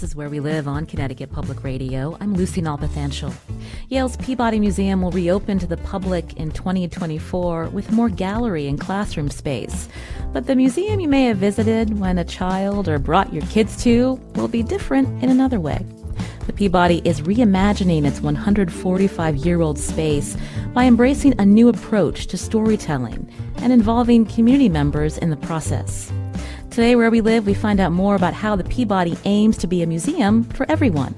This is Where We Live on Connecticut Public Radio. I'm Lucy Nalpathanchel. Yale's Peabody Museum will reopen to the public in 2024 with more gallery and classroom space. But the museum you may have visited when a child or brought your kids to will be different in another way. The Peabody is reimagining its 145 year old space by embracing a new approach to storytelling and involving community members in the process. Today, where we live, we find out more about how the Peabody aims to be a museum for everyone.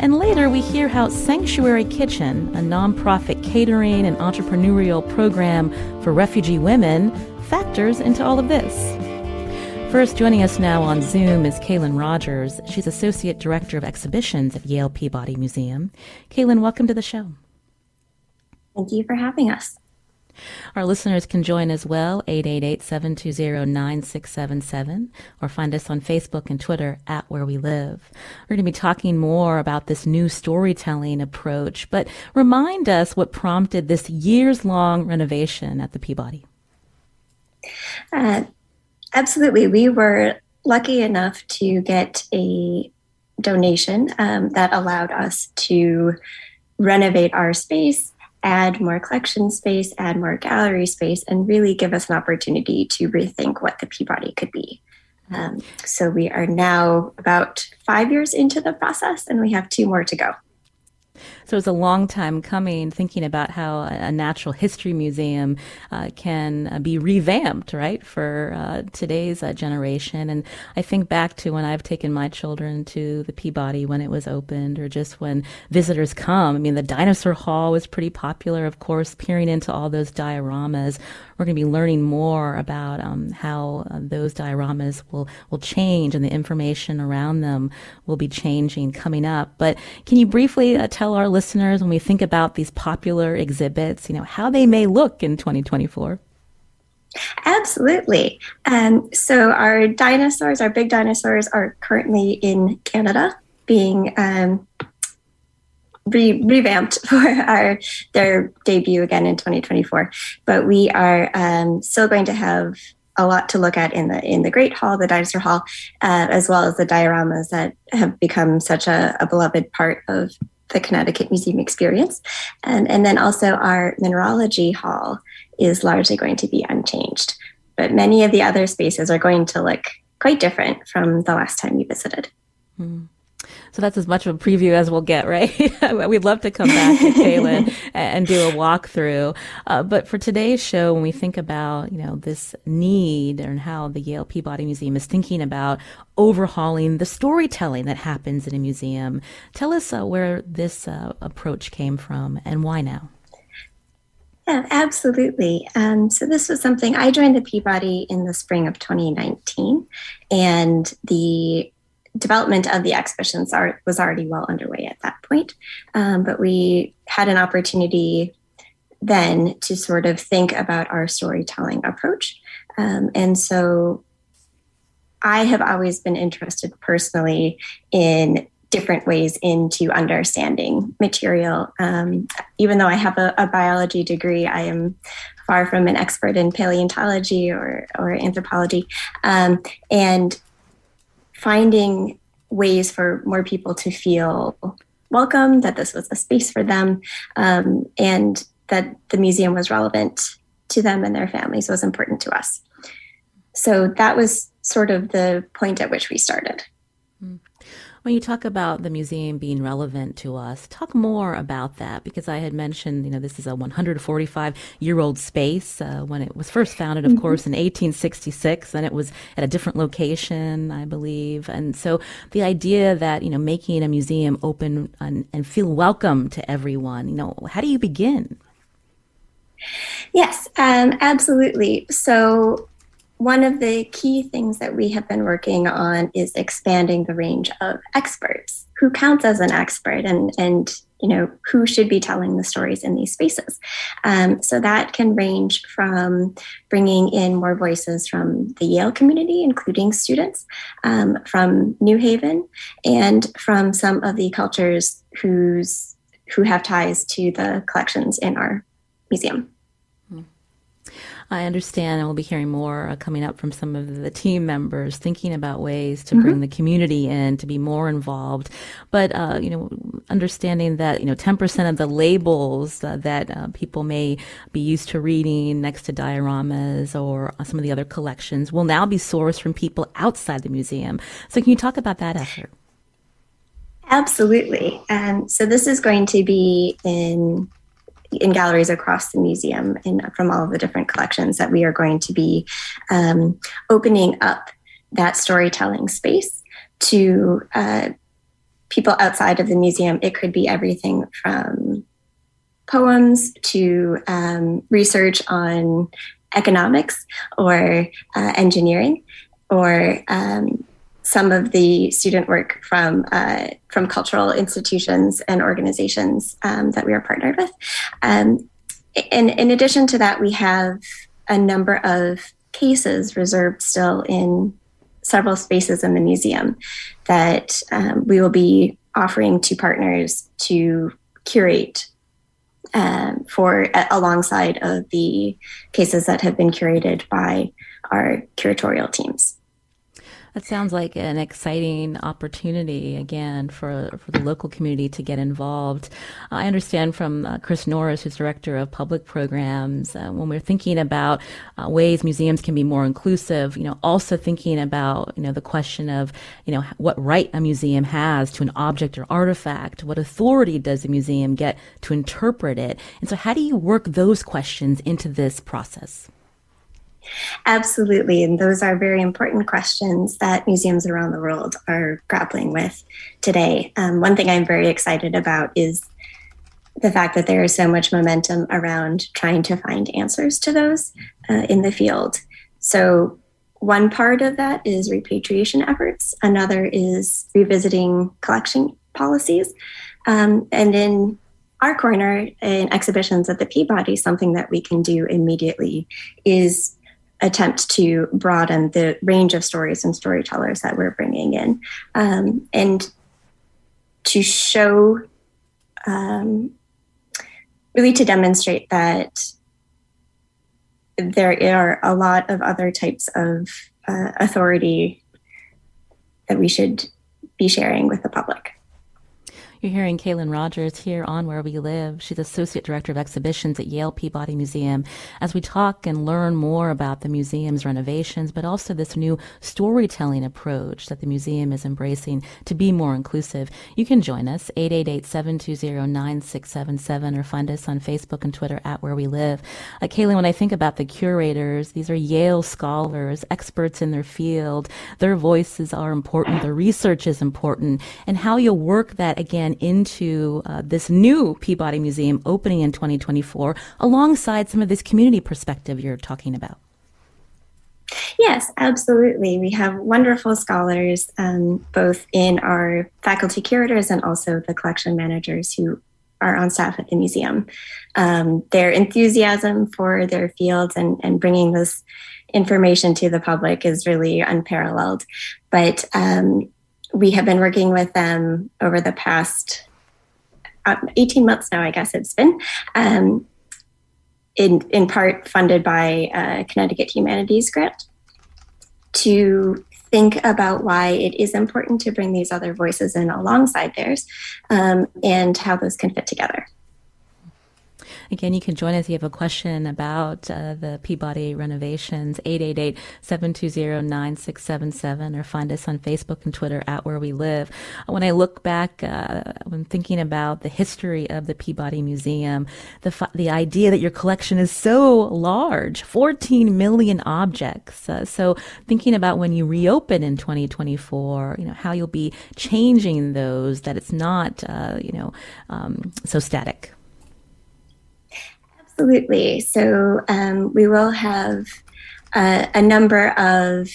And later, we hear how Sanctuary Kitchen, a nonprofit catering and entrepreneurial program for refugee women, factors into all of this. First, joining us now on Zoom is Kaylin Rogers. She's Associate Director of Exhibitions at Yale Peabody Museum. Kaylin, welcome to the show. Thank you for having us. Our listeners can join as well, 888-720-9677, or find us on Facebook and Twitter at Where We Live. We're going to be talking more about this new storytelling approach, but remind us what prompted this years-long renovation at the Peabody. Uh, absolutely. We were lucky enough to get a donation um, that allowed us to renovate our space add more collection space, add more gallery space, and really give us an opportunity to rethink what the Peabody could be. Um, so we are now about five years into the process, and we have two more to go. So it's a long time coming, thinking about how a natural history museum uh, can uh, be revamped, right, for uh, today's uh, generation. And I think back to when I've taken my children to the Peabody when it was opened, or just when visitors come. I mean, the dinosaur hall was pretty popular, of course, peering into all those dioramas. We're going to be learning more about um, how uh, those dioramas will, will change and the information around them will be changing coming up. But can you briefly uh, tell our listeners when we think about these popular exhibits, you know, how they may look in 2024? Absolutely. Um, so our dinosaurs, our big dinosaurs, are currently in Canada, being um, re- revamped for our their debut again in 2024. But we are um, still going to have a lot to look at in the in the Great Hall, the Dinosaur Hall, uh, as well as the dioramas that have become such a, a beloved part of the Connecticut Museum experience. And, and then also our Mineralogy Hall is largely going to be unchanged. But many of the other spaces are going to look quite different from the last time you visited. Mm. So that's as much of a preview as we'll get, right? We'd love to come back to Kaylin and do a walkthrough. Uh, but for today's show, when we think about, you know, this need and how the Yale Peabody Museum is thinking about overhauling the storytelling that happens in a museum, tell us uh, where this uh, approach came from and why now. Yeah, absolutely. Um, so this was something I joined the Peabody in the spring of 2019, and the development of the exhibitions are, was already well underway at that point. Um, but we had an opportunity then to sort of think about our storytelling approach. Um, and so I have always been interested personally in different ways into understanding material. Um, even though I have a, a, biology degree, I am far from an expert in paleontology or, or anthropology. Um, and finding ways for more people to feel welcome, that this was a space for them, um, and that the museum was relevant to them and their families was important to us. So that was sort of the point at which we started. When you talk about the museum being relevant to us, talk more about that because I had mentioned, you know, this is a 145 year old space uh, when it was first founded, of mm-hmm. course, in 1866, and it was at a different location, I believe. And so the idea that, you know, making a museum open and, and feel welcome to everyone, you know, how do you begin? Yes, um, absolutely. So, one of the key things that we have been working on is expanding the range of experts. Who counts as an expert, and and you know who should be telling the stories in these spaces? Um, so that can range from bringing in more voices from the Yale community, including students um, from New Haven, and from some of the cultures whose who have ties to the collections in our museum. I understand, and we'll be hearing more uh, coming up from some of the team members thinking about ways to mm-hmm. bring the community in to be more involved. But uh, you know, understanding that you know, ten percent of the labels uh, that uh, people may be used to reading next to dioramas or some of the other collections will now be sourced from people outside the museum. So, can you talk about that effort? Absolutely. And so this is going to be in in galleries across the museum and from all of the different collections that we are going to be um, opening up that storytelling space to uh, people outside of the museum. It could be everything from poems to um, research on economics or uh, engineering or um, some of the student work from uh, from cultural institutions and organizations um, that we are partnered with. Um, and in addition to that, we have a number of cases reserved still in several spaces in the museum that um, we will be offering to partners to curate um, for uh, alongside of the cases that have been curated by our curatorial teams. That sounds like an exciting opportunity again for for the local community to get involved. I understand from uh, Chris Norris, who's director of public programs, uh, when we're thinking about uh, ways museums can be more inclusive. You know, also thinking about you know the question of you know what right a museum has to an object or artifact. What authority does a museum get to interpret it? And so, how do you work those questions into this process? Absolutely. And those are very important questions that museums around the world are grappling with today. Um, one thing I'm very excited about is the fact that there is so much momentum around trying to find answers to those uh, in the field. So, one part of that is repatriation efforts, another is revisiting collection policies. Um, and in our corner in exhibitions at the Peabody, something that we can do immediately is attempt to broaden the range of stories and storytellers that we're bringing in um, and to show um, really to demonstrate that there are a lot of other types of uh, authority that we should be sharing with the public. You're hearing Kaylin Rogers here on Where We Live. She's Associate Director of Exhibitions at Yale Peabody Museum as we talk and learn more about the museum's renovations, but also this new storytelling approach that the museum is embracing to be more inclusive. You can join us, 888-720-9677, or find us on Facebook and Twitter at Where We Live. Uh, Kaylin, when I think about the curators, these are Yale scholars, experts in their field. Their voices are important. Their research is important. And how you work that again into uh, this new Peabody Museum opening in 2024 alongside some of this community perspective you're talking about. Yes, absolutely. We have wonderful scholars, um, both in our faculty curators and also the collection managers who are on staff at the museum. Um, their enthusiasm for their fields and, and bringing this information to the public is really unparalleled. But um, we have been working with them over the past uh, 18 months now, I guess it's been, um, in, in part funded by a Connecticut Humanities Grant, to think about why it is important to bring these other voices in alongside theirs um, and how those can fit together. Again, you can join us if you have a question about uh, the Peabody renovations, 888-720-9677, or find us on Facebook and Twitter at Where We Live. When I look back, uh, when thinking about the history of the Peabody Museum, the, the idea that your collection is so large, 14 million objects. Uh, so thinking about when you reopen in 2024, you know, how you'll be changing those, that it's not, uh, you know, um, so static. Absolutely. So um, we will have a, a number of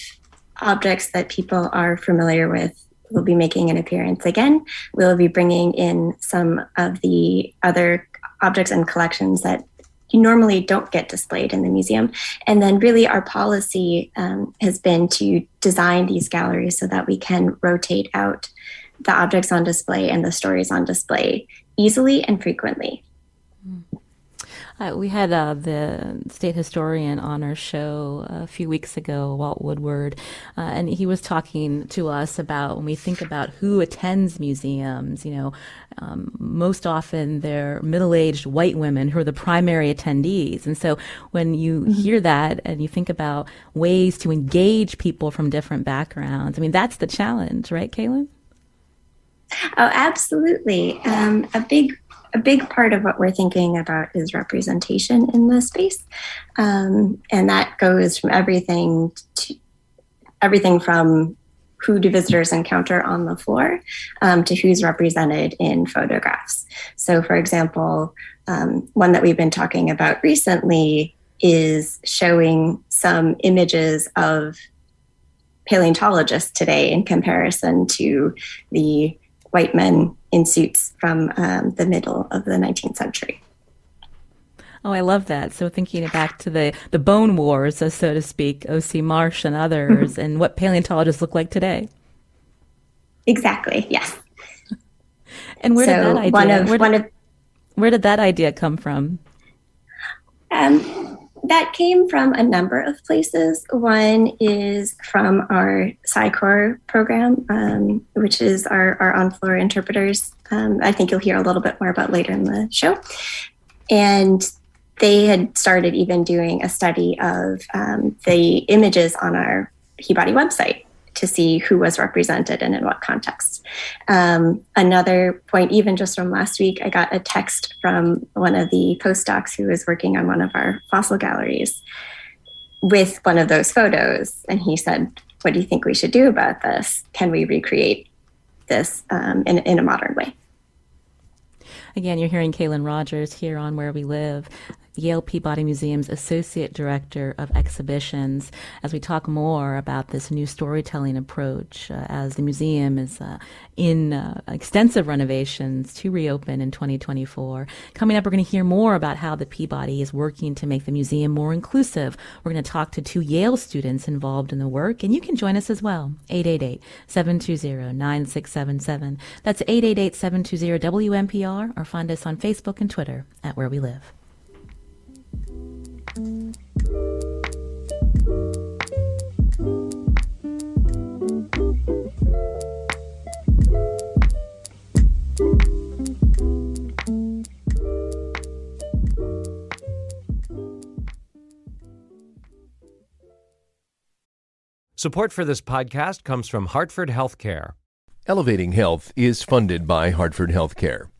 objects that people are familiar with will be making an appearance again. We'll be bringing in some of the other objects and collections that you normally don't get displayed in the museum. And then, really, our policy um, has been to design these galleries so that we can rotate out the objects on display and the stories on display easily and frequently. Uh, we had uh, the state historian on our show a few weeks ago, Walt Woodward, uh, and he was talking to us about when we think about who attends museums, you know, um, most often they're middle aged white women who are the primary attendees. And so when you mm-hmm. hear that and you think about ways to engage people from different backgrounds, I mean, that's the challenge, right, Kaylin? Oh, absolutely. Um, a big a big part of what we're thinking about is representation in the space, um, and that goes from everything to everything from who do visitors encounter on the floor um, to who's represented in photographs. So, for example, um, one that we've been talking about recently is showing some images of paleontologists today in comparison to the white men in suits from um, the middle of the 19th century. Oh, I love that. So thinking back to the, the bone wars, uh, so to speak, O.C. Marsh and others, mm-hmm. and what paleontologists look like today. Exactly. Yes. and where so did that idea? One of, where, did, one of, where did that idea come from? Um, that came from a number of places. One is from our Sci-Corps program, um, which is our, our on floor interpreters. Um, I think you'll hear a little bit more about later in the show. And they had started even doing a study of um, the images on our Peabody website to see who was represented and in what context. Um, another point, even just from last week, I got a text from one of the postdocs who was working on one of our fossil galleries with one of those photos. And he said, What do you think we should do about this? Can we recreate this um, in, in a modern way? Again, you're hearing Kaylin Rogers here on Where We Live. Yale Peabody Museum's Associate Director of Exhibitions, as we talk more about this new storytelling approach uh, as the museum is uh, in uh, extensive renovations to reopen in 2024. Coming up, we're going to hear more about how the Peabody is working to make the museum more inclusive. We're going to talk to two Yale students involved in the work, and you can join us as well. 888 720 9677. That's 888 720 WNPR, or find us on Facebook and Twitter at Where We Live. Support for this podcast comes from Hartford Healthcare. Elevating Health is funded by Hartford Healthcare.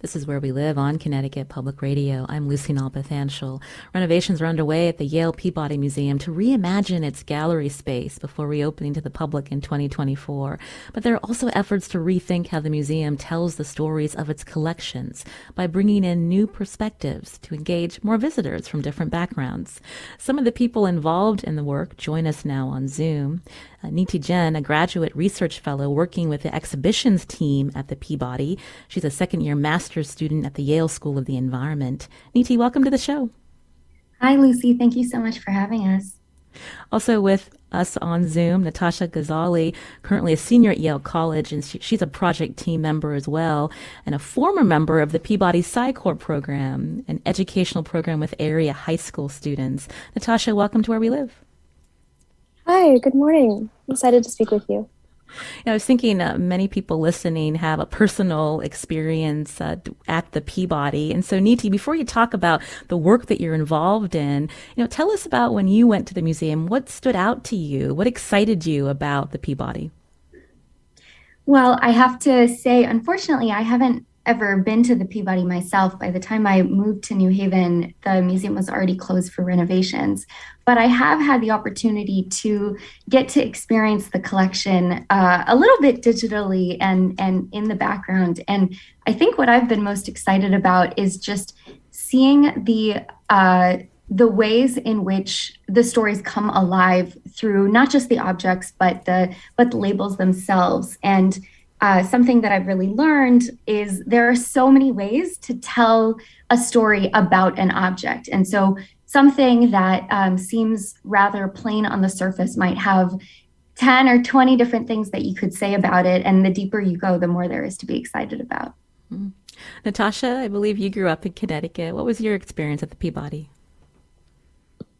This is Where We Live on Connecticut Public Radio. I'm Lucy Nalpathanchel. Renovations are underway at the Yale Peabody Museum to reimagine its gallery space before reopening to the public in 2024. But there are also efforts to rethink how the museum tells the stories of its collections by bringing in new perspectives to engage more visitors from different backgrounds. Some of the people involved in the work join us now on Zoom. Uh, Niti Jain, a graduate research fellow working with the exhibitions team at the Peabody. She's a second year master's student at the Yale School of the Environment. Niti, welcome to the show. Hi, Lucy. Thank you so much for having us. Also with us on Zoom, Natasha Ghazali, currently a senior at Yale College, and she, she's a project team member as well, and a former member of the Peabody Sci-Corps program, an educational program with area high school students. Natasha, welcome to Where We Live. Hi, good morning. I'm excited to speak with you. I was thinking uh, many people listening have a personal experience uh, at the Peabody. And so, Niti, before you talk about the work that you're involved in, you know, tell us about when you went to the museum. What stood out to you? What excited you about the Peabody? Well, I have to say, unfortunately, I haven't ever been to the Peabody myself. By the time I moved to New Haven, the museum was already closed for renovations. But I have had the opportunity to get to experience the collection uh, a little bit digitally and, and in the background. And I think what I've been most excited about is just seeing the uh, the ways in which the stories come alive through not just the objects but the but the labels themselves and uh, something that I've really learned is there are so many ways to tell a story about an object. And so something that um, seems rather plain on the surface might have 10 or 20 different things that you could say about it. And the deeper you go, the more there is to be excited about. Mm. Natasha, I believe you grew up in Connecticut. What was your experience at the Peabody?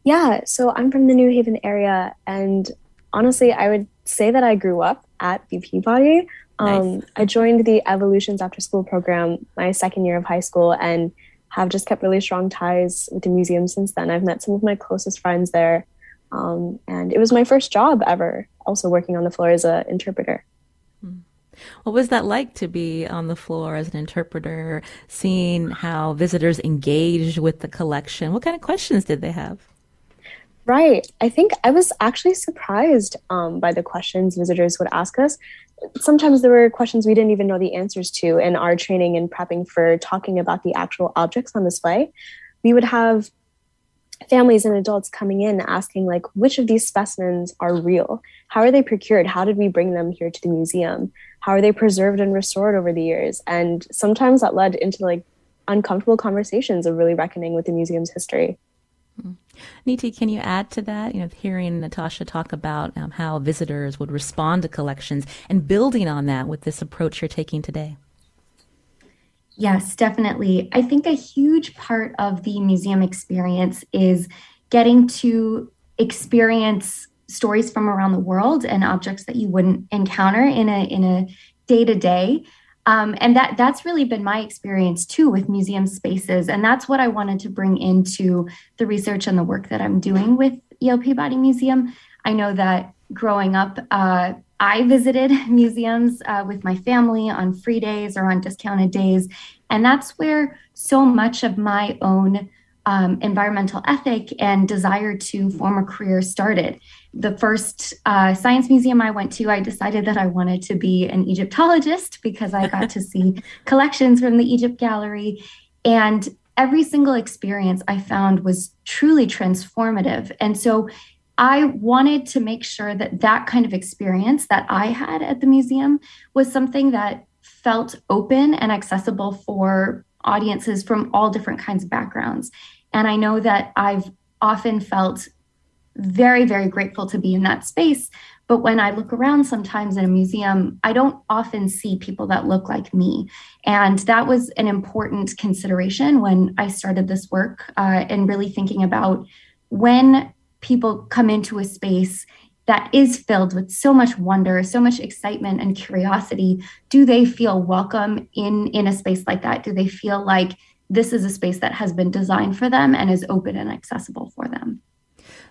Yeah, so I'm from the New Haven area. And honestly, I would say that I grew up at the Peabody. Um, nice. I joined the Evolutions After School program my second year of high school and have just kept really strong ties with the museum since then. I've met some of my closest friends there. Um, and it was my first job ever, also working on the floor as an interpreter. Hmm. What was that like to be on the floor as an interpreter, seeing how visitors engaged with the collection? What kind of questions did they have? Right. I think I was actually surprised um, by the questions visitors would ask us sometimes there were questions we didn't even know the answers to in our training and prepping for talking about the actual objects on display. We would have families and adults coming in asking like which of these specimens are real? How are they procured? How did we bring them here to the museum? How are they preserved and restored over the years? And sometimes that led into like uncomfortable conversations of really reckoning with the museum's history Niti, can you add to that? You know, hearing Natasha talk about um, how visitors would respond to collections and building on that with this approach you're taking today. Yes, definitely. I think a huge part of the museum experience is getting to experience stories from around the world and objects that you wouldn't encounter in a in a day to day um, and that that's really been my experience too with museum spaces. And that's what I wanted to bring into the research and the work that I'm doing with Yale Peabody Museum. I know that growing up, uh, I visited museums uh, with my family on free days or on discounted days. And that's where so much of my own um, environmental ethic and desire to form a career started. The first uh, science museum I went to, I decided that I wanted to be an Egyptologist because I got to see collections from the Egypt Gallery. And every single experience I found was truly transformative. And so I wanted to make sure that that kind of experience that I had at the museum was something that felt open and accessible for audiences from all different kinds of backgrounds. And I know that I've often felt very, very grateful to be in that space. But when I look around sometimes in a museum, I don't often see people that look like me. And that was an important consideration when I started this work uh, and really thinking about when people come into a space that is filled with so much wonder, so much excitement and curiosity, do they feel welcome in, in a space like that? Do they feel like this is a space that has been designed for them and is open and accessible for them.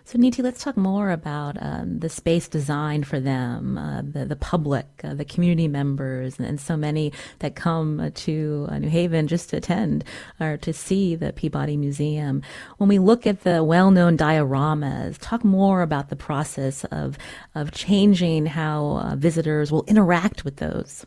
So, Niti, let's talk more about um, the space designed for them, uh, the, the public, uh, the community members, and, and, so many that come uh, to uh, New Haven just to attend or to see the Peabody Museum. When we look at the well known dioramas, talk more about the process of, of changing how uh, visitors will interact with those.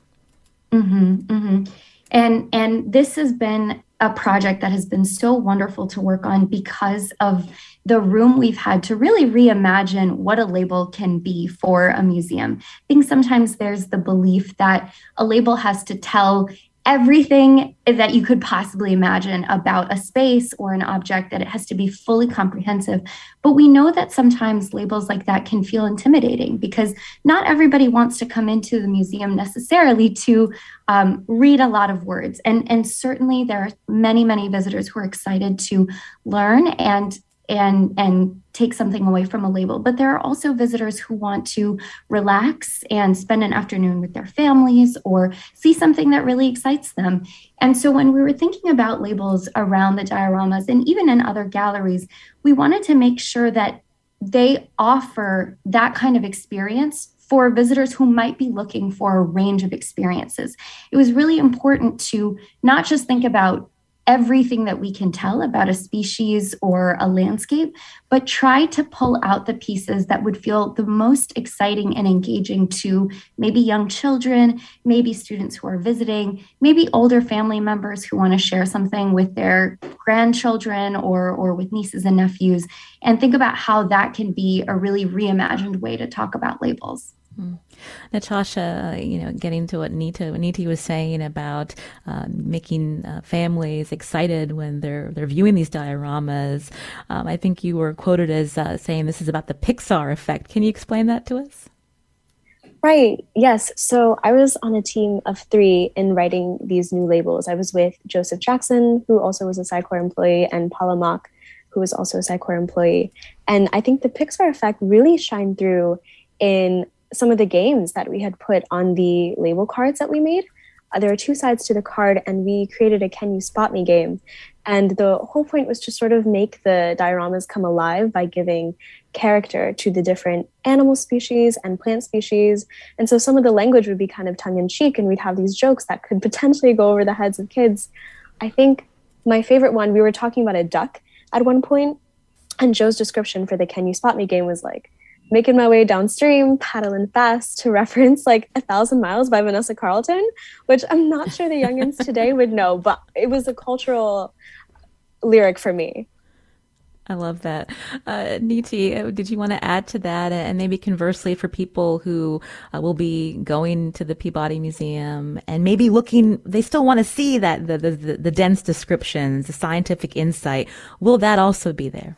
Mm-hmm, mm-hmm. And, and this has been a project that has been so wonderful to work on because of the room we've had to really reimagine what a label can be for a museum. I think sometimes there's the belief that a label has to tell everything that you could possibly imagine about a space or an object that it has to be fully comprehensive. But we know that sometimes labels like that can feel intimidating because not everybody wants to come into the museum necessarily to um, read a lot of words. And and certainly there are many many visitors who are excited to learn and and and take something away from a label but there are also visitors who want to relax and spend an afternoon with their families or see something that really excites them and so when we were thinking about labels around the dioramas and even in other galleries we wanted to make sure that they offer that kind of experience for visitors who might be looking for a range of experiences. It was really important to not just think about everything that we can tell about a species or a landscape, but try to pull out the pieces that would feel the most exciting and engaging to maybe young children, maybe students who are visiting, maybe older family members who want to share something with their grandchildren or, or with nieces and nephews, and think about how that can be a really reimagined way to talk about labels. Mm. Natasha, you know, getting to what Nita Niti was saying about uh, making uh, families excited when they're they're viewing these dioramas. Um, I think you were quoted as uh, saying this is about the Pixar effect. Can you explain that to us? Right. Yes. So I was on a team of three in writing these new labels. I was with Joseph Jackson, who also was a Sci-Corps employee, and Paula Mock, who was also a Sci-Corps employee. And I think the Pixar effect really shined through in some of the games that we had put on the label cards that we made. Uh, there are two sides to the card, and we created a Can You Spot Me game. And the whole point was to sort of make the dioramas come alive by giving character to the different animal species and plant species. And so some of the language would be kind of tongue in cheek, and we'd have these jokes that could potentially go over the heads of kids. I think my favorite one, we were talking about a duck at one point, and Joe's description for the Can You Spot Me game was like, making my way downstream, paddling fast to reference like a thousand miles by Vanessa Carlton, which I'm not sure the youngins today would know, but it was a cultural lyric for me. I love that. Uh, Niti, uh, did you want to add to that? And maybe conversely, for people who uh, will be going to the Peabody Museum and maybe looking, they still want to see that the, the, the dense descriptions, the scientific insight. Will that also be there?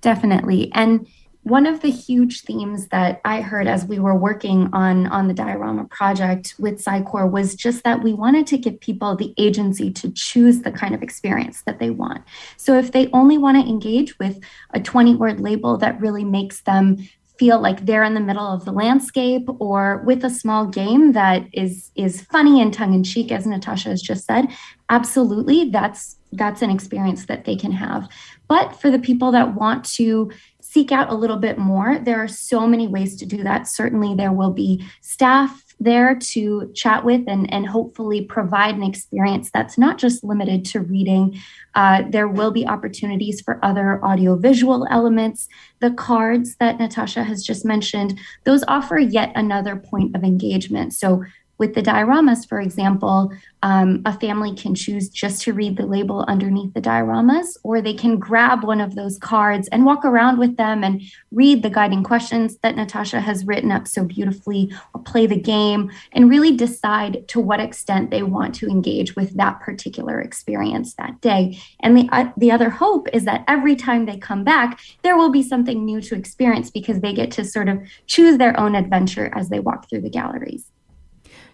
Definitely. And one of the huge themes that I heard as we were working on, on the diorama project with Sci-Corps was just that we wanted to give people the agency to choose the kind of experience that they want. So if they only want to engage with a 20 word label that really makes them feel like they're in the middle of the landscape or with a small game that is is funny and tongue in cheek as Natasha has just said absolutely that's that's an experience that they can have but for the people that want to seek out a little bit more, there are so many ways to do that. Certainly, there will be staff there to chat with and, and hopefully provide an experience that's not just limited to reading. Uh, there will be opportunities for other audiovisual elements. The cards that Natasha has just mentioned, those offer yet another point of engagement. So with the dioramas, for example, um, a family can choose just to read the label underneath the dioramas, or they can grab one of those cards and walk around with them and read the guiding questions that Natasha has written up so beautifully, or play the game and really decide to what extent they want to engage with that particular experience that day. And the, uh, the other hope is that every time they come back, there will be something new to experience because they get to sort of choose their own adventure as they walk through the galleries.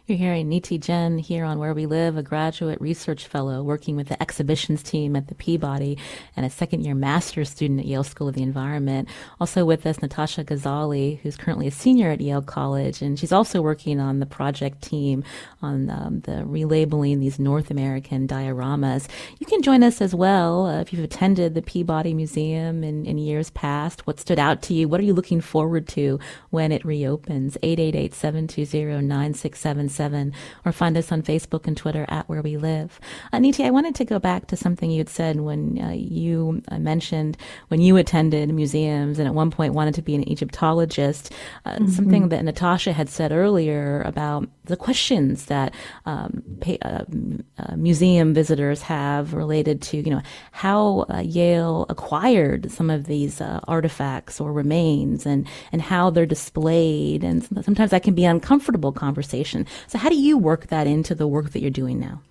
You're hearing Niti Jain here on Where We Live, a graduate research fellow working with the exhibitions team at the Peabody and a second year master's student at Yale School of the Environment. Also with us, Natasha Ghazali, who's currently a senior at Yale College, and she's also working on the project team on um, the relabeling these North American dioramas. You can join us as well uh, if you've attended the Peabody Museum in, in years past. What stood out to you? What are you looking forward to when it reopens? 888 720 or find us on Facebook and Twitter at Where We Live. Aniti, I wanted to go back to something you'd said when uh, you uh, mentioned when you attended museums and at one point wanted to be an Egyptologist, uh, mm-hmm. something that Natasha had said earlier about the questions that um, pay, uh, uh, museum visitors have related to, you know, how uh, Yale acquired some of these artifacts or remains and, and how they're displayed. And sometimes that can be an uncomfortable conversation. So, how do you work that into the work that you're doing now?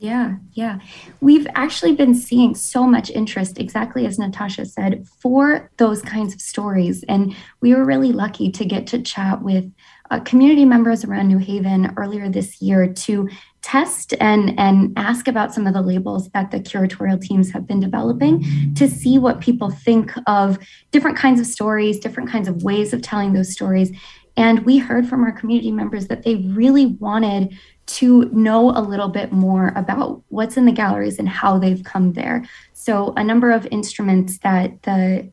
Yeah, yeah. We've actually been seeing so much interest, exactly as Natasha said, for those kinds of stories. And we were really lucky to get to chat with uh, community members around New Haven earlier this year to test and, and ask about some of the labels that the curatorial teams have been developing to see what people think of different kinds of stories, different kinds of ways of telling those stories. And we heard from our community members that they really wanted to know a little bit more about what's in the galleries and how they've come there. So, a number of instruments that the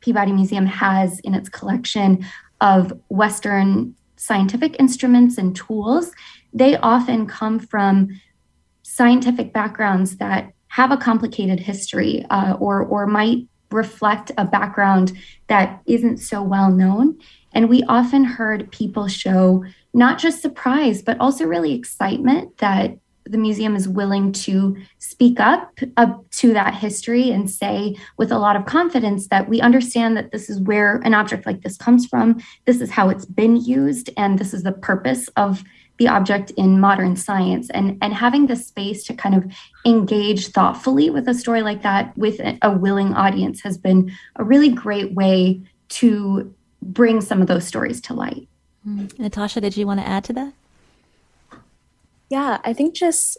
Peabody Museum has in its collection of Western scientific instruments and tools, they often come from scientific backgrounds that have a complicated history uh, or, or might reflect a background that isn't so well known. And we often heard people show not just surprise, but also really excitement that the museum is willing to speak up, up to that history and say with a lot of confidence that we understand that this is where an object like this comes from, this is how it's been used, and this is the purpose of the object in modern science. And and having the space to kind of engage thoughtfully with a story like that with a willing audience has been a really great way to bring some of those stories to light Mm. Natasha, did you want to add to that? Yeah, I think just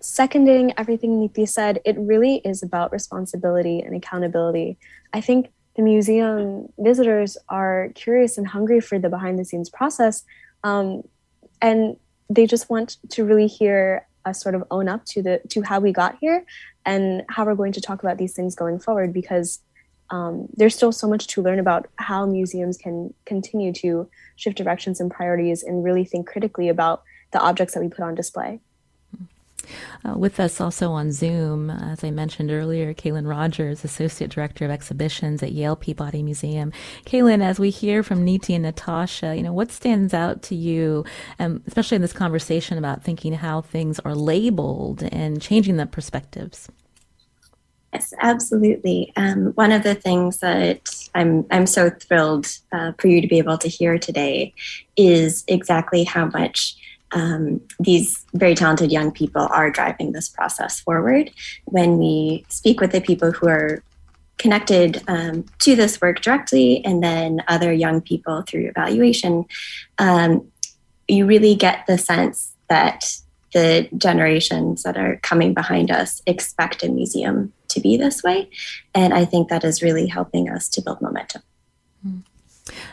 seconding everything Niti said, it really is about responsibility and accountability. I think the museum visitors are curious and hungry for the behind the scenes process. Um, and they just want to really hear us sort of own up to the to how we got here and how we're going to talk about these things going forward because um, there's still so much to learn about how museums can continue to shift directions and priorities and really think critically about the objects that we put on display. Uh, with us also on Zoom, as I mentioned earlier, Kaylin Rogers, Associate Director of Exhibitions at Yale Peabody Museum. Kaylin, as we hear from Niti and Natasha, you know, what stands out to you, um, especially in this conversation about thinking how things are labeled and changing the perspectives? Yes, absolutely. Um, one of the things that I'm I'm so thrilled uh, for you to be able to hear today is exactly how much um, these very talented young people are driving this process forward. When we speak with the people who are connected um, to this work directly, and then other young people through evaluation, um, you really get the sense that the generations that are coming behind us expect a museum to be this way. And I think that is really helping us to build momentum. Mm.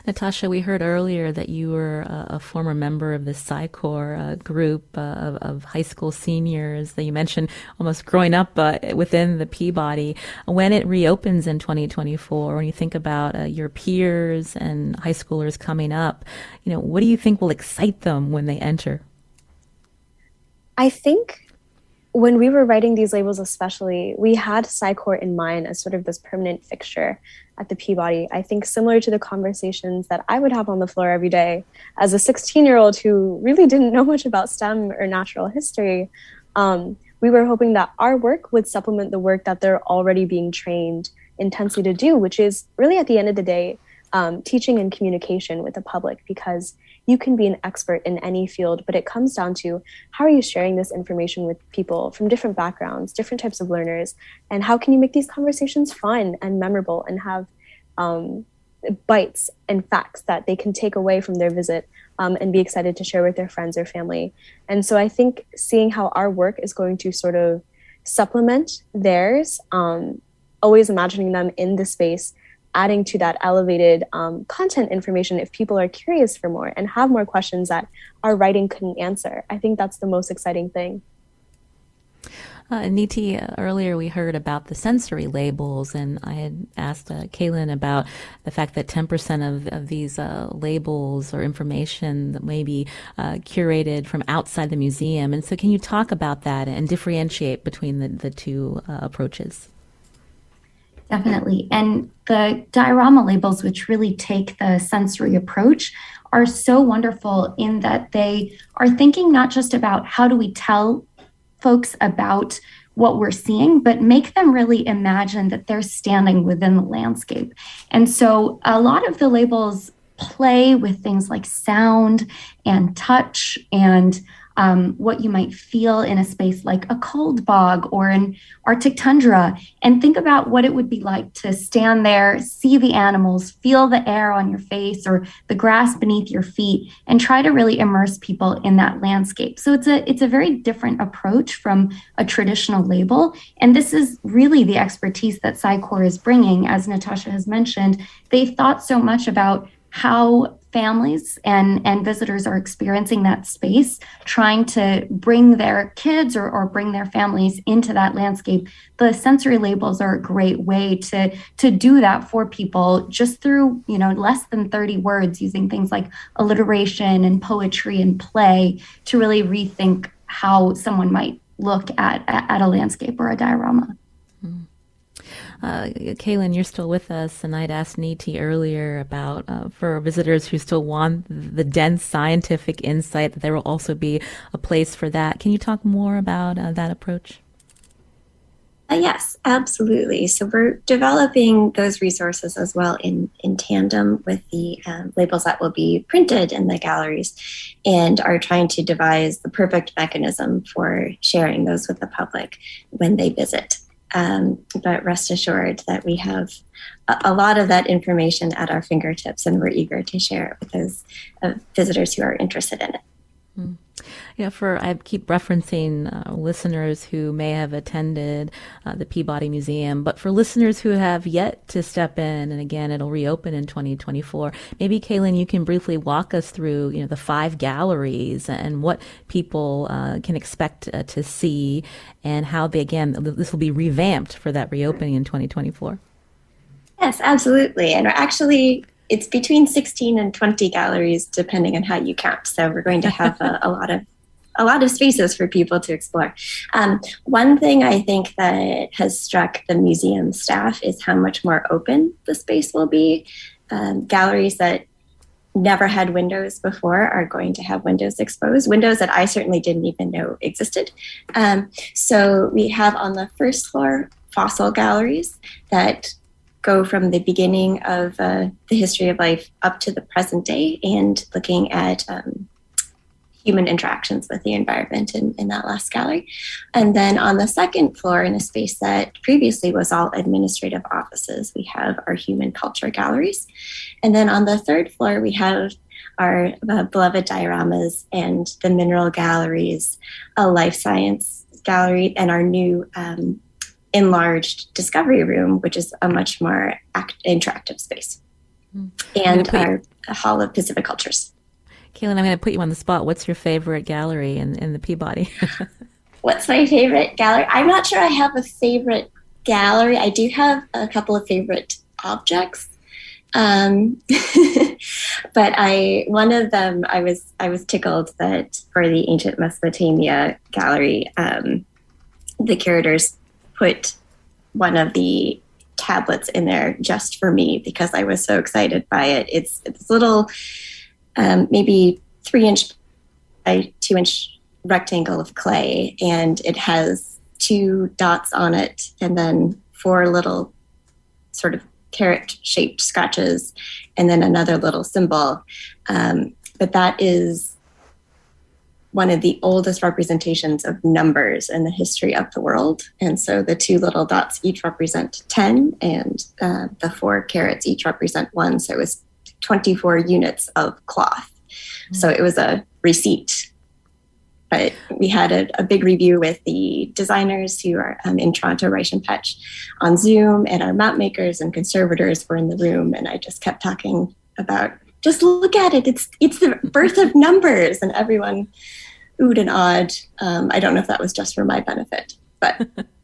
Natasha, we heard earlier that you were a, a former member of the Sci-Corps uh, group uh, of, of, high school seniors that you mentioned almost growing up uh, within the Peabody. When it reopens in 2024, when you think about uh, your peers and high schoolers coming up, you know, what do you think will excite them when they enter? I think when we were writing these labels, especially, we had Sci-Corps in mind as sort of this permanent fixture at the Peabody. I think similar to the conversations that I would have on the floor every day as a 16 year old who really didn't know much about STEM or natural history. Um, we were hoping that our work would supplement the work that they're already being trained intensely to do, which is really at the end of the day, um, teaching and communication with the public because you can be an expert in any field, but it comes down to how are you sharing this information with people from different backgrounds, different types of learners, and how can you make these conversations fun and memorable and have um, bites and facts that they can take away from their visit um, and be excited to share with their friends or family. And so I think seeing how our work is going to sort of supplement theirs, um, always imagining them in the space adding to that elevated um, content information if people are curious for more and have more questions that our writing couldn't answer. I think that's the most exciting thing. Uh, Niti, uh, earlier we heard about the sensory labels, and I had asked uh, Kaylin about the fact that 10% of, of these uh, labels or information that may be uh, curated from outside the museum. And so, can you talk about that and differentiate between the, the two uh, approaches? Definitely. And the diorama labels, which really take the sensory approach, are so wonderful in that they are thinking not just about how do we tell folks about what we're seeing, but make them really imagine that they're standing within the landscape. And so a lot of the labels play with things like sound and touch and um, what you might feel in a space like a cold bog or an Arctic tundra, and think about what it would be like to stand there, see the animals, feel the air on your face or the grass beneath your feet, and try to really immerse people in that landscape. So it's a it's a very different approach from a traditional label, and this is really the expertise that Sci-Corps is bringing. As Natasha has mentioned, they thought so much about how families and, and visitors are experiencing that space, trying to bring their kids or, or bring their families into that landscape. The sensory labels are a great way to, to do that for people just through, you know, less than 30 words using things like alliteration and poetry and play to really rethink how someone might look at, at a landscape or a diorama. Uh, Kaylin, you're still with us, and I'd asked Niti earlier about uh, for visitors who still want the dense scientific insight that there will also be a place for that. Can you talk more about uh, that approach? Uh, yes, absolutely. So we're developing those resources as well in, in tandem with the um, labels that will be printed in the galleries and are trying to devise the perfect mechanism for sharing those with the public when they visit. Um, but rest assured that we have a, a, lot of that information at our fingertips, and we're eager to share it with those uh, visitors who are interested in it. Mm. Yeah, for I keep referencing uh, listeners who may have attended uh, the Peabody Museum, but for listeners who have yet to step in, and again, it'll reopen in 2024. Maybe Kaylin, you can briefly walk us through, you know, the five galleries and what people uh, can expect uh, to see, and how they again this will be revamped for that reopening in 2024. Yes, absolutely, and we're actually it's between 16 and 20 galleries depending on how you count so we're going to have a, a lot of a lot of spaces for people to explore. Um, one thing I think that has struck the museum staff is how much more open the space will be. Um, galleries that never had windows before are going to have windows exposed, windows that I certainly didn't even know existed. Um, so we have on the first floor fossil galleries that go from the beginning of uh, the history of life up to the present day and looking at um, human interactions with the environment in, in that last gallery. And then on the second floor, in a space that previously was all administrative offices, we have our human culture galleries. And then on the third floor, we have our uh, beloved dioramas and the mineral galleries, a life science gallery, and our new um, enlarged discovery room, which is a much more act- interactive space, mm. and our Hall of Pacific Cultures. Kaylin, I'm going to put you on the spot. What's your favorite gallery in, in the Peabody? What's my favorite gallery? I'm not sure I have a favorite gallery. I do have a couple of favorite objects. Um, but I one of them I was I was tickled that for the ancient Mesopotamia gallery, um, the curators put one of the tablets in there just for me because I was so excited by it. It's it's little, um, maybe three inch by two inch rectangle of clay, and it has two dots on it, and then four little sort of carrot shaped scratches, and then another little symbol. Um, but that is one of the oldest representations of numbers in the history of the world. And so the two little dots each represent 10, and uh, the four carrots each represent one. So it was 24 units of cloth. Mm-hmm. So it was a receipt. But we had a, a big review with the designers who are um, in Toronto, Reich and Petch on Zoom, and our map makers and conservators were in the room. And I just kept talking about just look at it. It's it's the birth of numbers, and everyone oohed and awed. Um, I don't know if that was just for my benefit, but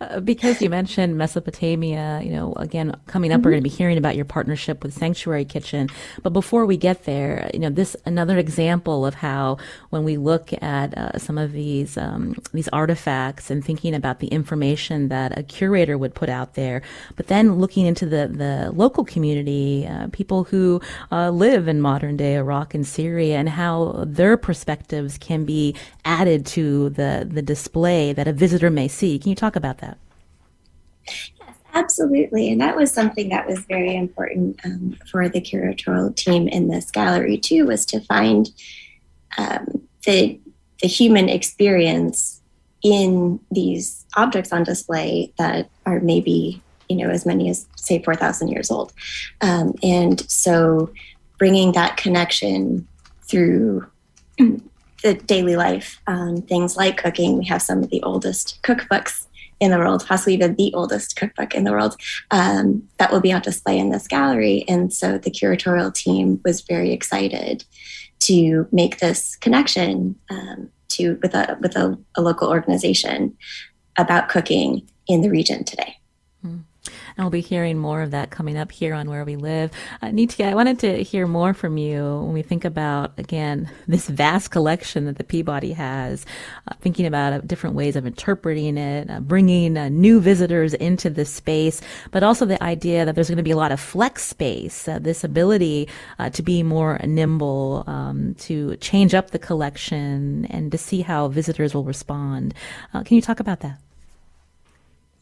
Uh, because you mentioned Mesopotamia, you know, again, coming up, mm-hmm. we're going to be hearing about your partnership with Sanctuary Kitchen. But before we get there, you know, this another example of how when we look at uh, some of these um, these artifacts and thinking about the information that a curator would put out there, but then looking into the the local community, uh, people who uh, live in modern day Iraq and Syria, and how their perspectives can be added to the the display that a visitor may see. Can you talk about that? Yes, Absolutely. And that was something that was very important um, for the curatorial team in this gallery, too, was to find um, the, the human experience in these objects on display that are maybe, you know, as many as, say, 4,000 years old. Um, and so bringing that connection through the daily life, um, things like cooking, we have some of the oldest cookbooks in the world, possibly even the oldest cookbook in the world, um, that will be on display in this gallery. And so the curatorial team was very excited to make this connection um, to with a with a, a, local organization about cooking in the region today. And we'll be hearing more of that coming up here on Where We Live. Uh, Niti, I wanted to hear more from you when we think about, again, this vast collection that the Peabody has, uh, thinking about uh, different ways of interpreting it, uh, bringing uh, new visitors into the space, but also the idea that there's going to be a lot of flex space, uh, this ability to be more nimble, um, to change up the collection, and to see how visitors will respond. can you talk about that?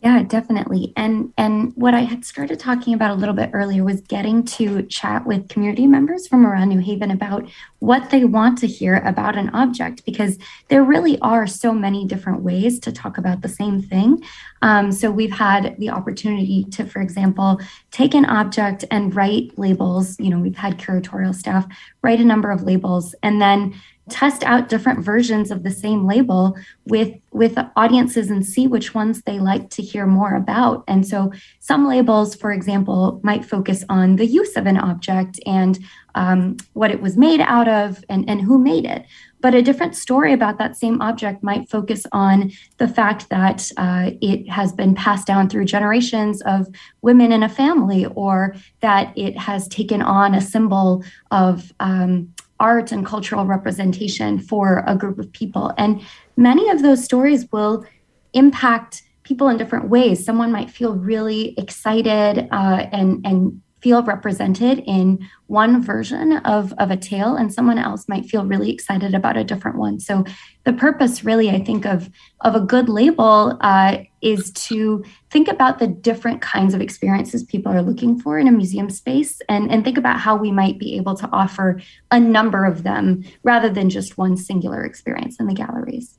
Yeah, definitely. And and what I had started talking about a little bit earlier was getting to chat with community members from around New Haven about what they want to hear about an object because there really are so many different ways to talk about the same thing. Um, so we've had the opportunity to, for example, take an object and write labels. You know, we've had curatorial staff write a number of labels and then test out different versions of the same label with with audiences and see which ones they like to hear more about. And so some labels for example might focus on the use of an object and um, what it was made out of and, and who made it. But a different story about that same object might focus on the fact that uh, it has been passed down through generations of women in a family or that it has taken on a symbol of um, art and cultural representation for a group of people. And many of those stories will impact people in different ways. Someone might feel really excited uh, and and feel represented in one version of, of a tale and someone else might feel really excited about a different one. So the purpose really i think of of a good label uh, is to think about the different kinds of experiences people are looking for in a museum space and, and think about how we might be able to offer a number of them rather than just one singular experience in the galleries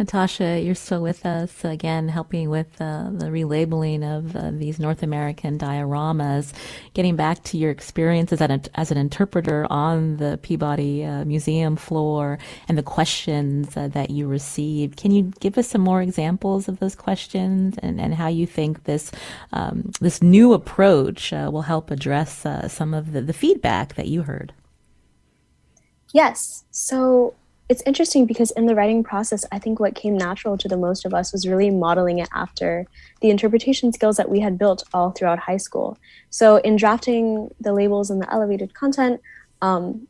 Natasha, you're still with us again, helping with uh, the relabeling of uh, these North American dioramas. Getting back to your experiences as an, interpreter on the Peabody uh, Museum floor and the questions uh, that you received, can you give us some more examples of those questions and, and how you think this um, this new approach uh, will help address uh, some of the, the feedback that you heard? Yes. So it's interesting because in the writing process, I think what came natural to the most of us was really modeling it after the interpretation skills that we had built all throughout high school. So, in drafting the labels and the elevated content, um,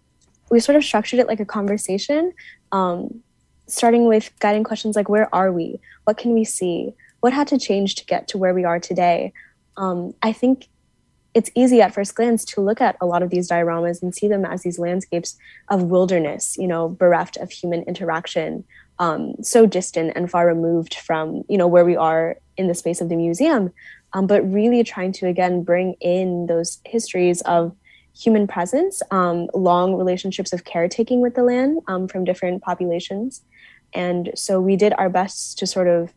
we sort of structured it like a conversation, um, starting with guiding questions like Where are we? What can we see? What had to change to get to where we are today? Um, I think it's easy at first glance to look at a lot of these dioramas and see them as these landscapes of wilderness, you know, bereft of human interaction, um, so distant and far removed from, you know, where we are in the space of the museum. Um, but really trying to again bring in those histories of human presence, um, long relationships of caretaking with the land um, from different populations. And so we did our best to sort of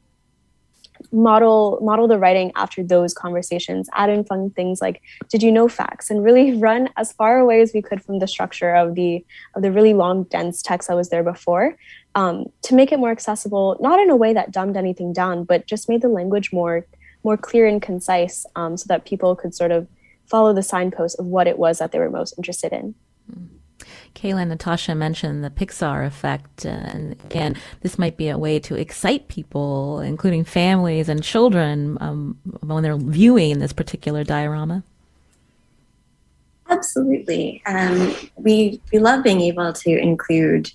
model model the writing after those conversations add in fun things like did you know facts and really run as far away as we could from the structure of the of the really long dense text that was there before um, to make it more accessible not in a way that dumbed anything down but just made the language more more clear and concise um, so that people could sort of follow the signposts of what it was that they were most interested in mm. Kayla and Natasha mentioned the Pixar effect. And again, this might be a way to excite people, including families and children, um, when they're viewing this particular diorama. Absolutely. Um, we, we love being able to include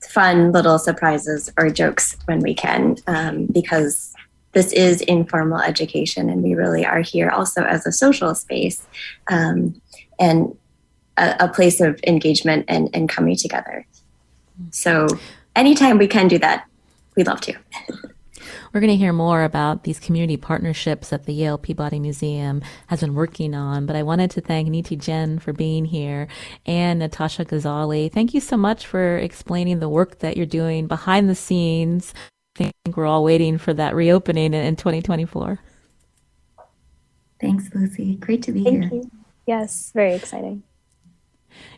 fun little surprises or jokes when we can um, because this is informal education and we really are here also as a social space. Um, and a, a place of engagement and, and coming together. So anytime we can do that, we'd love to. We're going to hear more about these community partnerships that the Yale Peabody Museum has been working on, but I wanted to thank Niti Jain for being here and Natasha Ghazali. Thank you so much for explaining the work that you're doing behind the scenes. I think we're all waiting for that reopening in 2024. Thanks, Lucy. Great to be Thank here. You. Yes, very exciting.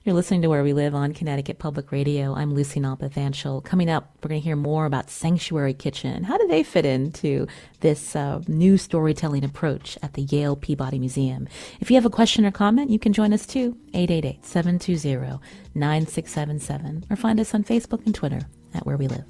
You're listening to Where We Live on Connecticut Public Radio. I'm Lucy Nalpathanchel. Coming up, we're going to hear more about Sanctuary Kitchen. How do they fit into this uh, new storytelling approach at the Yale Peabody Museum? If you have a question or comment, you can join us too, 888-720-9677, or find us on Facebook and Twitter at Where We Live.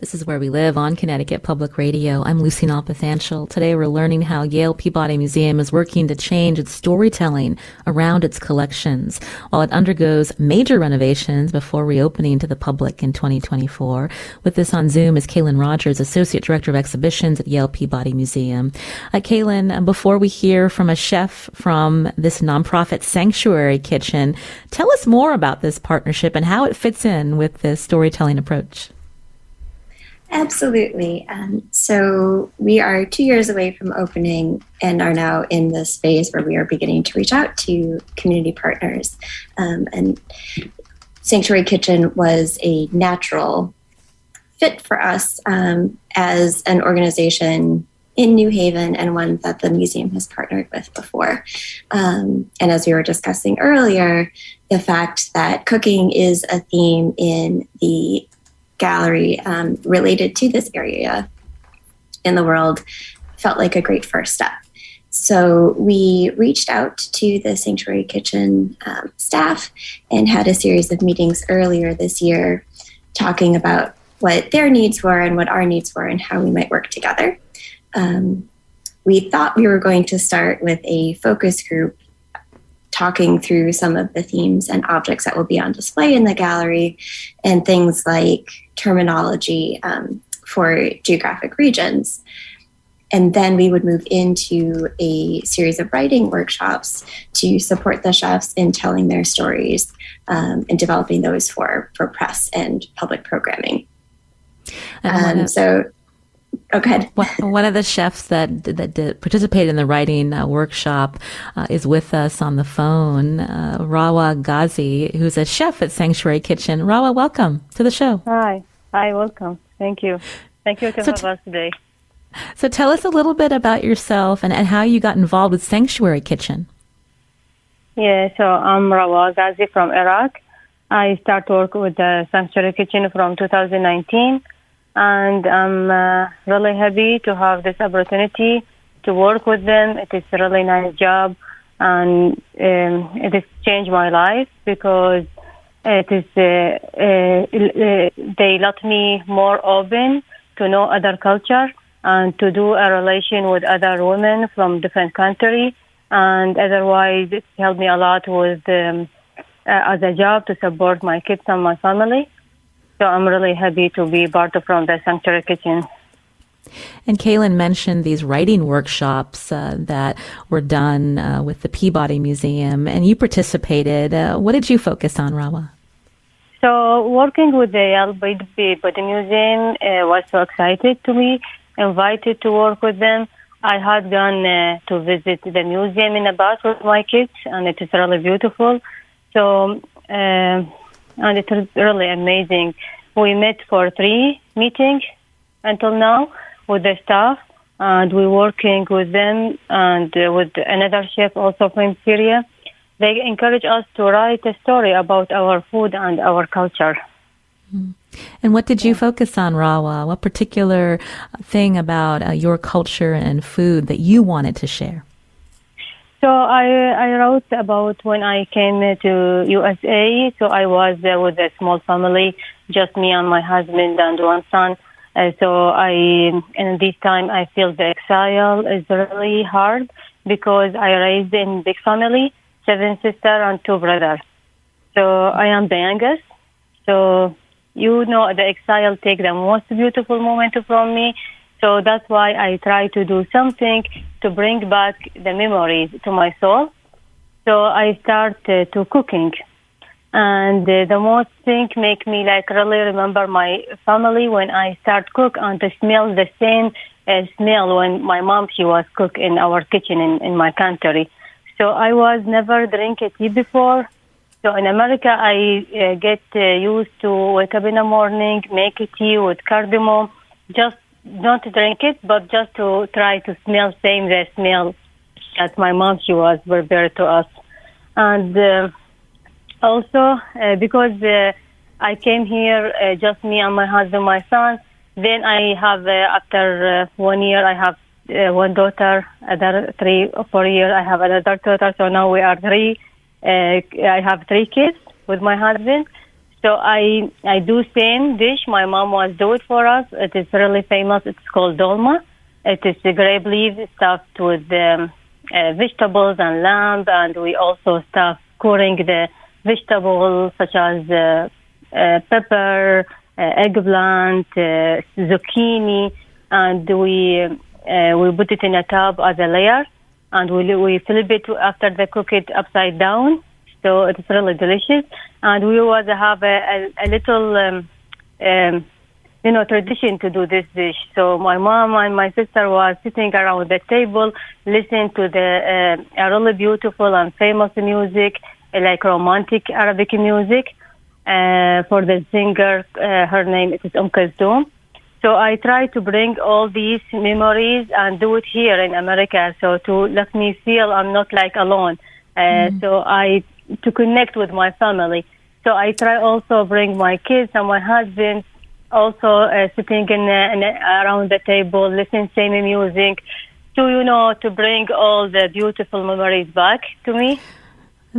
This is Where We Live on Connecticut Public Radio. I'm Lucy Nalpathanchel. Today we're learning how Yale Peabody Museum is working to change its storytelling around its collections while it undergoes major renovations before reopening to the public in 2024. With this on Zoom is Kaylin Rogers, Associate Director of Exhibitions at Yale Peabody Museum. Uh, Kaylin, before we hear from a chef from this nonprofit Sanctuary Kitchen, tell us more about this partnership and how it fits in with this storytelling approach. Absolutely. Um, so we are two years away from opening and are now in this phase where we are beginning to reach out to community partners. Um, and Sanctuary Kitchen was a natural fit for us um, as an organization in New Haven and one that the museum has partnered with before. Um, and as we were discussing earlier, the fact that cooking is a theme in the gallery um, related to this area in the world felt like a great first step. So we reached out to the Sanctuary Kitchen um, staff and had a series of meetings earlier this year talking about what their needs were and what our needs were and how we might work together. Um, we thought we were going to start with a focus group talking through some of the themes and objects that will be on display in the gallery and things like terminology um, for geographic regions. And then we would move into a series of writing workshops to support the chefs in telling their stories um, and developing those for, for press and public programming. Um, so Oh, go. One of the chefs that that did, participated in the writing uh, workshop uh, is with us on the phone, uh, Rawa Ghazi, who's a chef at Sanctuary Kitchen. Rawa, welcome to the show. Hi, hi, welcome. Thank you. Thank you for so t- us today. So tell us a little bit about yourself and, and how you got involved with Sanctuary Kitchen. Yeah, so I'm Rawa Ghazi from Iraq. I start work with the Sanctuary Kitchen from 2019 and I'm uh, really happy to have this opportunity to work with them. It is a really nice job, and um, it has changed my life because it is uh, uh, they let me more open to know other culture and to do a relation with other women from different country. And otherwise, it helped me a lot with um, uh, as a job to support my kids and my family. So I'm really happy to be part of from the Sanctuary Kitchen. And Kaylin mentioned these writing workshops uh, that were done uh, with the Peabody Museum, and you participated. Uh, what did you focus on, Rawa? So, working with the Yale Peabody Museum uh, was so excited to be invited to work with them. I had gone uh, to visit the museum in the past with my kids, and it is really beautiful. So, uh, and it was really amazing. We met for three meetings until now with the staff, and we're working with them and with another chef also from Syria. They encourage us to write a story about our food and our culture. Mm. And what did you focus on, Rawa? What particular thing about uh, your culture and food that you wanted to share? So I I wrote about when I came to USA. So I was there with a small family, just me and my husband and one son. Uh, so I in this time I feel the exile is really hard because I raised in big family, seven sister and two brothers. So I am the youngest. So you know the exile take the most beautiful moment from me. So that's why I try to do something to bring back the memories to my soul. So I start uh, to cooking. And uh, the most thing make me like really remember my family when I start cook and to smell the same uh, smell when my mom she was cook in our kitchen in, in my country. So I was never drink a tea before. So in America, I uh, get uh, used to wake up in the morning, make a tea with cardamom, just not to drink it, but just to try to smell same the smell that my mom she was prepared to us. And uh, also uh, because uh, I came here uh, just me and my husband, my son. Then I have uh, after uh, one year I have uh, one daughter. Other three or four years I have another daughter. So now we are three. Uh, I have three kids with my husband. So I I do same dish. My mom was do it for us. It is really famous. It's called dolma. It is the grape leaf stuffed with um, uh, vegetables and lamb, and we also stuff curing the vegetables such as uh, uh, pepper, uh, eggplant, uh, zucchini, and we uh, we put it in a tub as a layer, and we we flip it after they cook it upside down. So it's really delicious, and we always have a, a, a little. Um, um, you know, tradition to do this dish. So my mom and my sister was sitting around the table, listening to the uh, really beautiful and famous music, like romantic Arabic music. Uh, for the singer, uh, her name is Umm Kulthum. So I try to bring all these memories and do it here in America. So to let me feel I'm not like alone. Uh, mm. So I to connect with my family. So I try also bring my kids and my husband also uh, sitting in, uh, in, around the table, listening same music, to you know to bring all the beautiful memories back to me.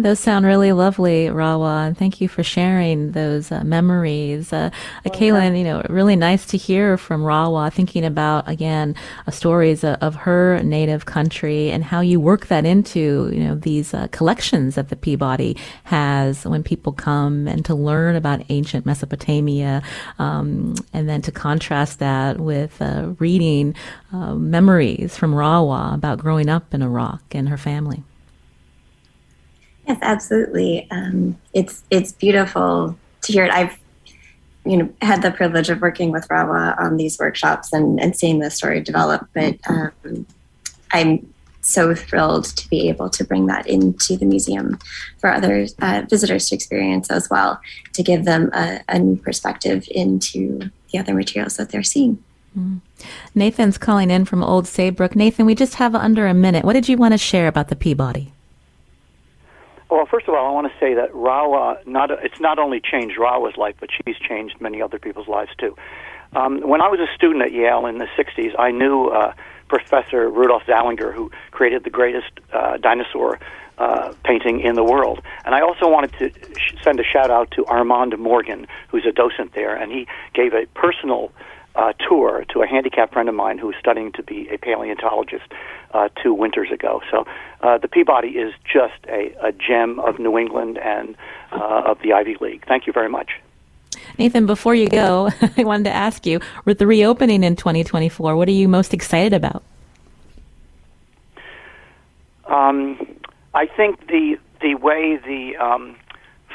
Those sound really lovely, Rawa, and thank you for sharing those uh, memories. Uh, uh, Kaylin, you know, really nice to hear from Rawa, thinking about, again, uh, stories uh, of her native country and how you work that into, you know, these uh, collections that the Peabody has when people come and to learn about ancient Mesopotamia, um, and then to contrast that with reading memories from Rawa about growing up in Iraq and her family. Yes, absolutely. Um, it's it's beautiful to hear it. I've you know had the privilege of working with Rawa on these workshops and, and seeing the story develop, but um, I'm so thrilled to be able to bring that into the museum for other uh, visitors to experience as well, to give them a, a, new perspective into the other materials that they're seeing. Mm. Nathan's calling in from Old Saybrook. Nathan, we just have under a minute. What did you want to share about the Peabody? Well, first of all, I want to say that Rawa not it's not only changed Rawa's life, but she's changed many other people's lives too. Um, when I was a student at Yale in the '60s, I knew uh, Professor Rudolf Zallinger, who created the greatest uh, dinosaur uh, painting in the world. And I also wanted to sh- send a shout out to Armand Morgan, who's a docent there, and he gave a personal uh, tour to a handicapped friend of mine who was studying to be a paleontologist uh, two winters ago. So uh, the Peabody is just a, a gem of New England and uh, of the Ivy League. Thank you very much. Nathan, before you go, I wanted to ask you with the reopening in 2024, what are you most excited about? Um, I think the the way the um,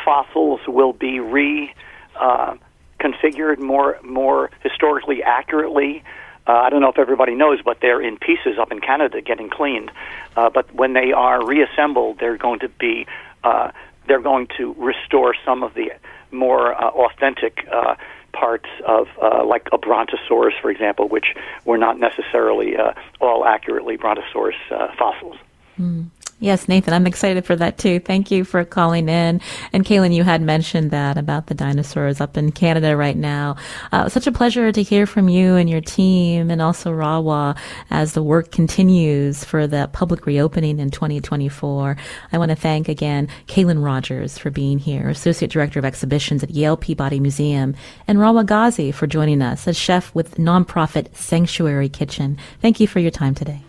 fossils will be re uh, configured more more historically accurately. Uh, I don't know if everybody knows, but they're in pieces up in Canada getting cleaned. Uh, but when they are reassembled, they're going to be uh, they're going to restore some of the more uh, authentic uh, parts of, uh, like a brontosaurus, for example, which were not necessarily uh, all accurately brontosaurus uh, fossils. Mm. Yes, Nathan, I'm excited for that too. Thank you for calling in. And Kaylin, you had mentioned that about the dinosaurs up in Canada right now. Uh, such a pleasure to hear from you and your team and also Rawa as the work continues for the public reopening in 2024. I want to thank again Kaylin Rogers for being here, Associate Director of Exhibitions at Yale Peabody Museum, and Rawa Ghazi for joining us as chef with nonprofit Sanctuary Kitchen. Thank you for your time today.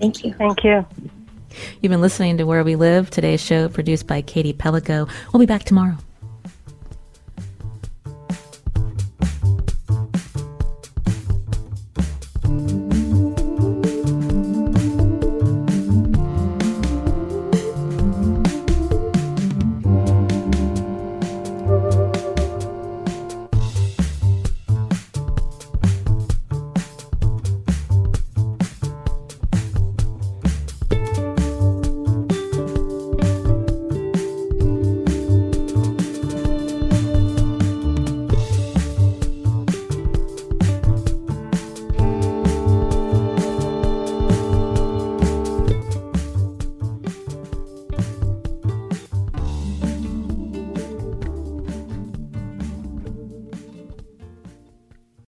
Thank you. Thank you. You've been listening to Where We Live, today's show produced by Katie Pellico. We'll be back tomorrow.